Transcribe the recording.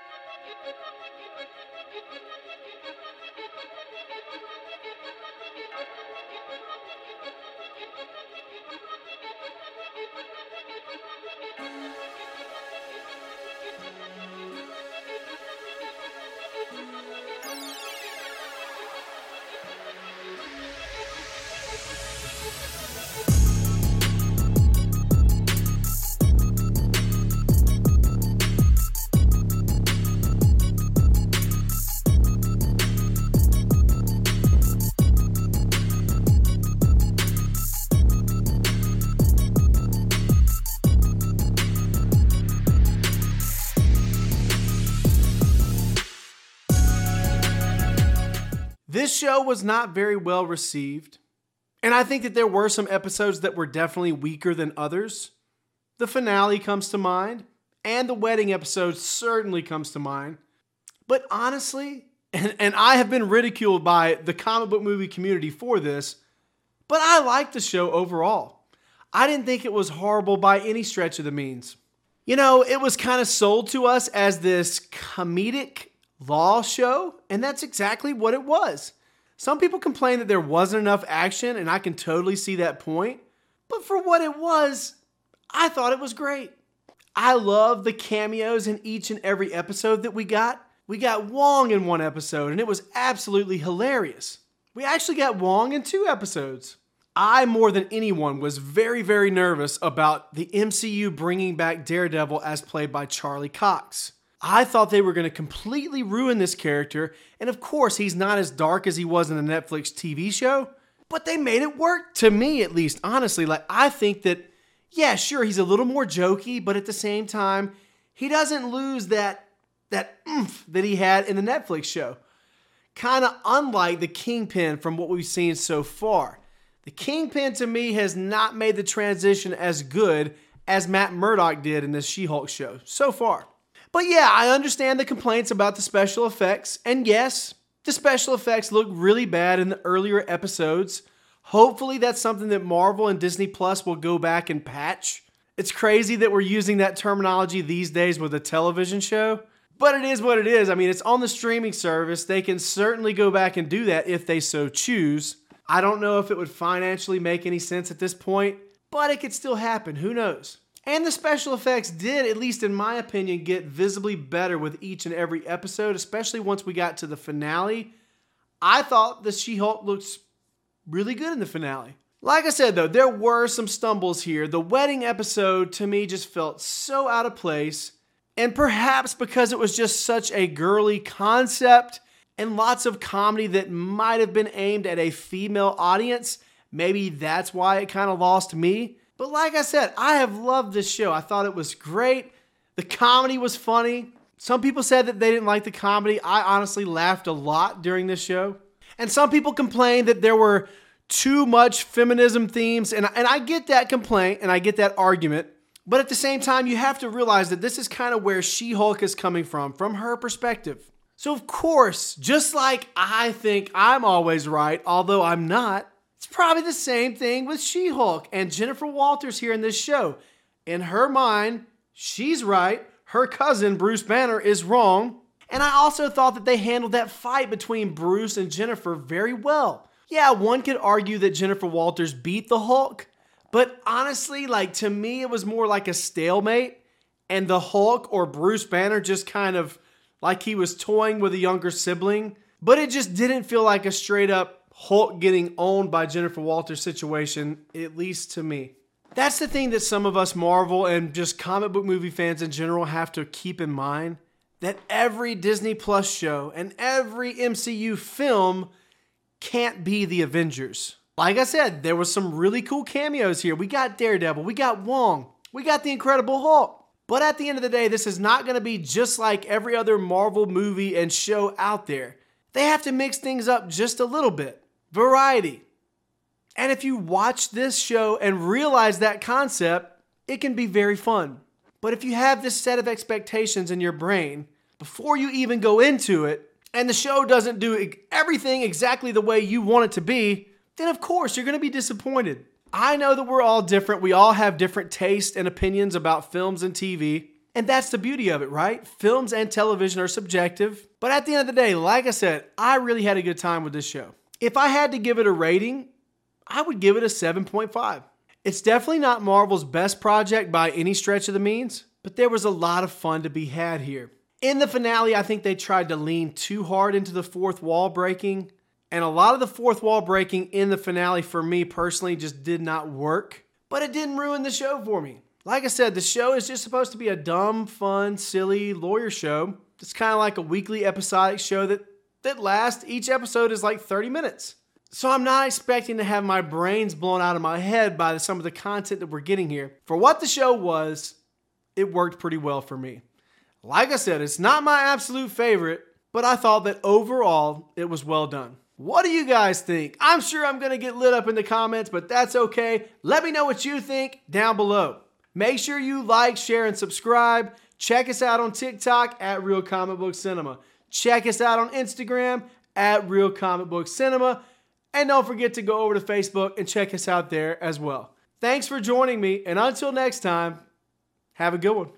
Thank you. This show was not very well received, and I think that there were some episodes that were definitely weaker than others. The finale comes to mind, and the wedding episode certainly comes to mind. But honestly, and, and I have been ridiculed by the comic book movie community for this, but I liked the show overall. I didn't think it was horrible by any stretch of the means. You know, it was kind of sold to us as this comedic law show, and that's exactly what it was. Some people complain that there wasn't enough action, and I can totally see that point. But for what it was, I thought it was great. I love the cameos in each and every episode that we got. We got Wong in one episode, and it was absolutely hilarious. We actually got Wong in two episodes. I, more than anyone, was very, very nervous about the MCU bringing back Daredevil as played by Charlie Cox. I thought they were going to completely ruin this character, and of course, he's not as dark as he was in the Netflix TV show, but they made it work to me at least, honestly. Like, I think that, yeah, sure, he's a little more jokey, but at the same time, he doesn't lose that that oomph that he had in the Netflix show. Kind of unlike the Kingpin from what we've seen so far. The Kingpin to me has not made the transition as good as Matt Murdock did in this She Hulk show so far. But yeah, I understand the complaints about the special effects. And yes, the special effects look really bad in the earlier episodes. Hopefully, that's something that Marvel and Disney Plus will go back and patch. It's crazy that we're using that terminology these days with a television show, but it is what it is. I mean, it's on the streaming service. They can certainly go back and do that if they so choose. I don't know if it would financially make any sense at this point, but it could still happen. Who knows? And the special effects did, at least in my opinion, get visibly better with each and every episode, especially once we got to the finale. I thought the She Hulk looks really good in the finale. Like I said, though, there were some stumbles here. The wedding episode to me just felt so out of place. And perhaps because it was just such a girly concept and lots of comedy that might have been aimed at a female audience, maybe that's why it kind of lost me. But like I said, I have loved this show. I thought it was great. The comedy was funny. Some people said that they didn't like the comedy. I honestly laughed a lot during this show. And some people complained that there were too much feminism themes. And, and I get that complaint and I get that argument. But at the same time, you have to realize that this is kind of where She Hulk is coming from, from her perspective. So, of course, just like I think I'm always right, although I'm not, it's probably the same thing with She Hulk and Jennifer Walters here in this show. In her mind, she's right. Her cousin, Bruce Banner, is wrong. And I also thought that they handled that fight between Bruce and Jennifer very well. Yeah, one could argue that Jennifer Walters beat the Hulk, but honestly, like to me, it was more like a stalemate. And the Hulk or Bruce Banner just kind of like he was toying with a younger sibling. But it just didn't feel like a straight up Hulk getting owned by Jennifer Walters situation, at least to me. That's the thing that some of us Marvel and just comic book movie fans in general have to keep in mind that every Disney Plus show and every MCU film can't be the Avengers. Like I said, there was some really cool cameos here. We got Daredevil, we got Wong, we got the Incredible Hulk. But at the end of the day, this is not going to be just like every other Marvel movie and show out there. They have to mix things up just a little bit variety. And if you watch this show and realize that concept, it can be very fun. But if you have this set of expectations in your brain before you even go into it, and the show doesn't do everything exactly the way you want it to be, then of course you're going to be disappointed. I know that we're all different. We all have different tastes and opinions about films and TV. And that's the beauty of it, right? Films and television are subjective. But at the end of the day, like I said, I really had a good time with this show. If I had to give it a rating, I would give it a 7.5. It's definitely not Marvel's best project by any stretch of the means, but there was a lot of fun to be had here. In the finale, I think they tried to lean too hard into the fourth wall breaking, and a lot of the fourth wall breaking in the finale for me personally just did not work, but it didn't ruin the show for me. Like I said, the show is just supposed to be a dumb, fun, silly lawyer show. It's kind of like a weekly episodic show that that last Each episode is like 30 minutes. So I'm not expecting to have my brains blown out of my head by some of the content that we're getting here. For what the show was, it worked pretty well for me. Like I said, it's not my absolute favorite, but I thought that overall it was well done. What do you guys think? I'm sure I'm going to get lit up in the comments, but that's okay. Let me know what you think down below. Make sure you like, share, and subscribe. Check us out on TikTok at Real Comic Book Cinema. Check us out on Instagram at Real Comic Book Cinema. And don't forget to go over to Facebook and check us out there as well. Thanks for joining me, and until next time, have a good one.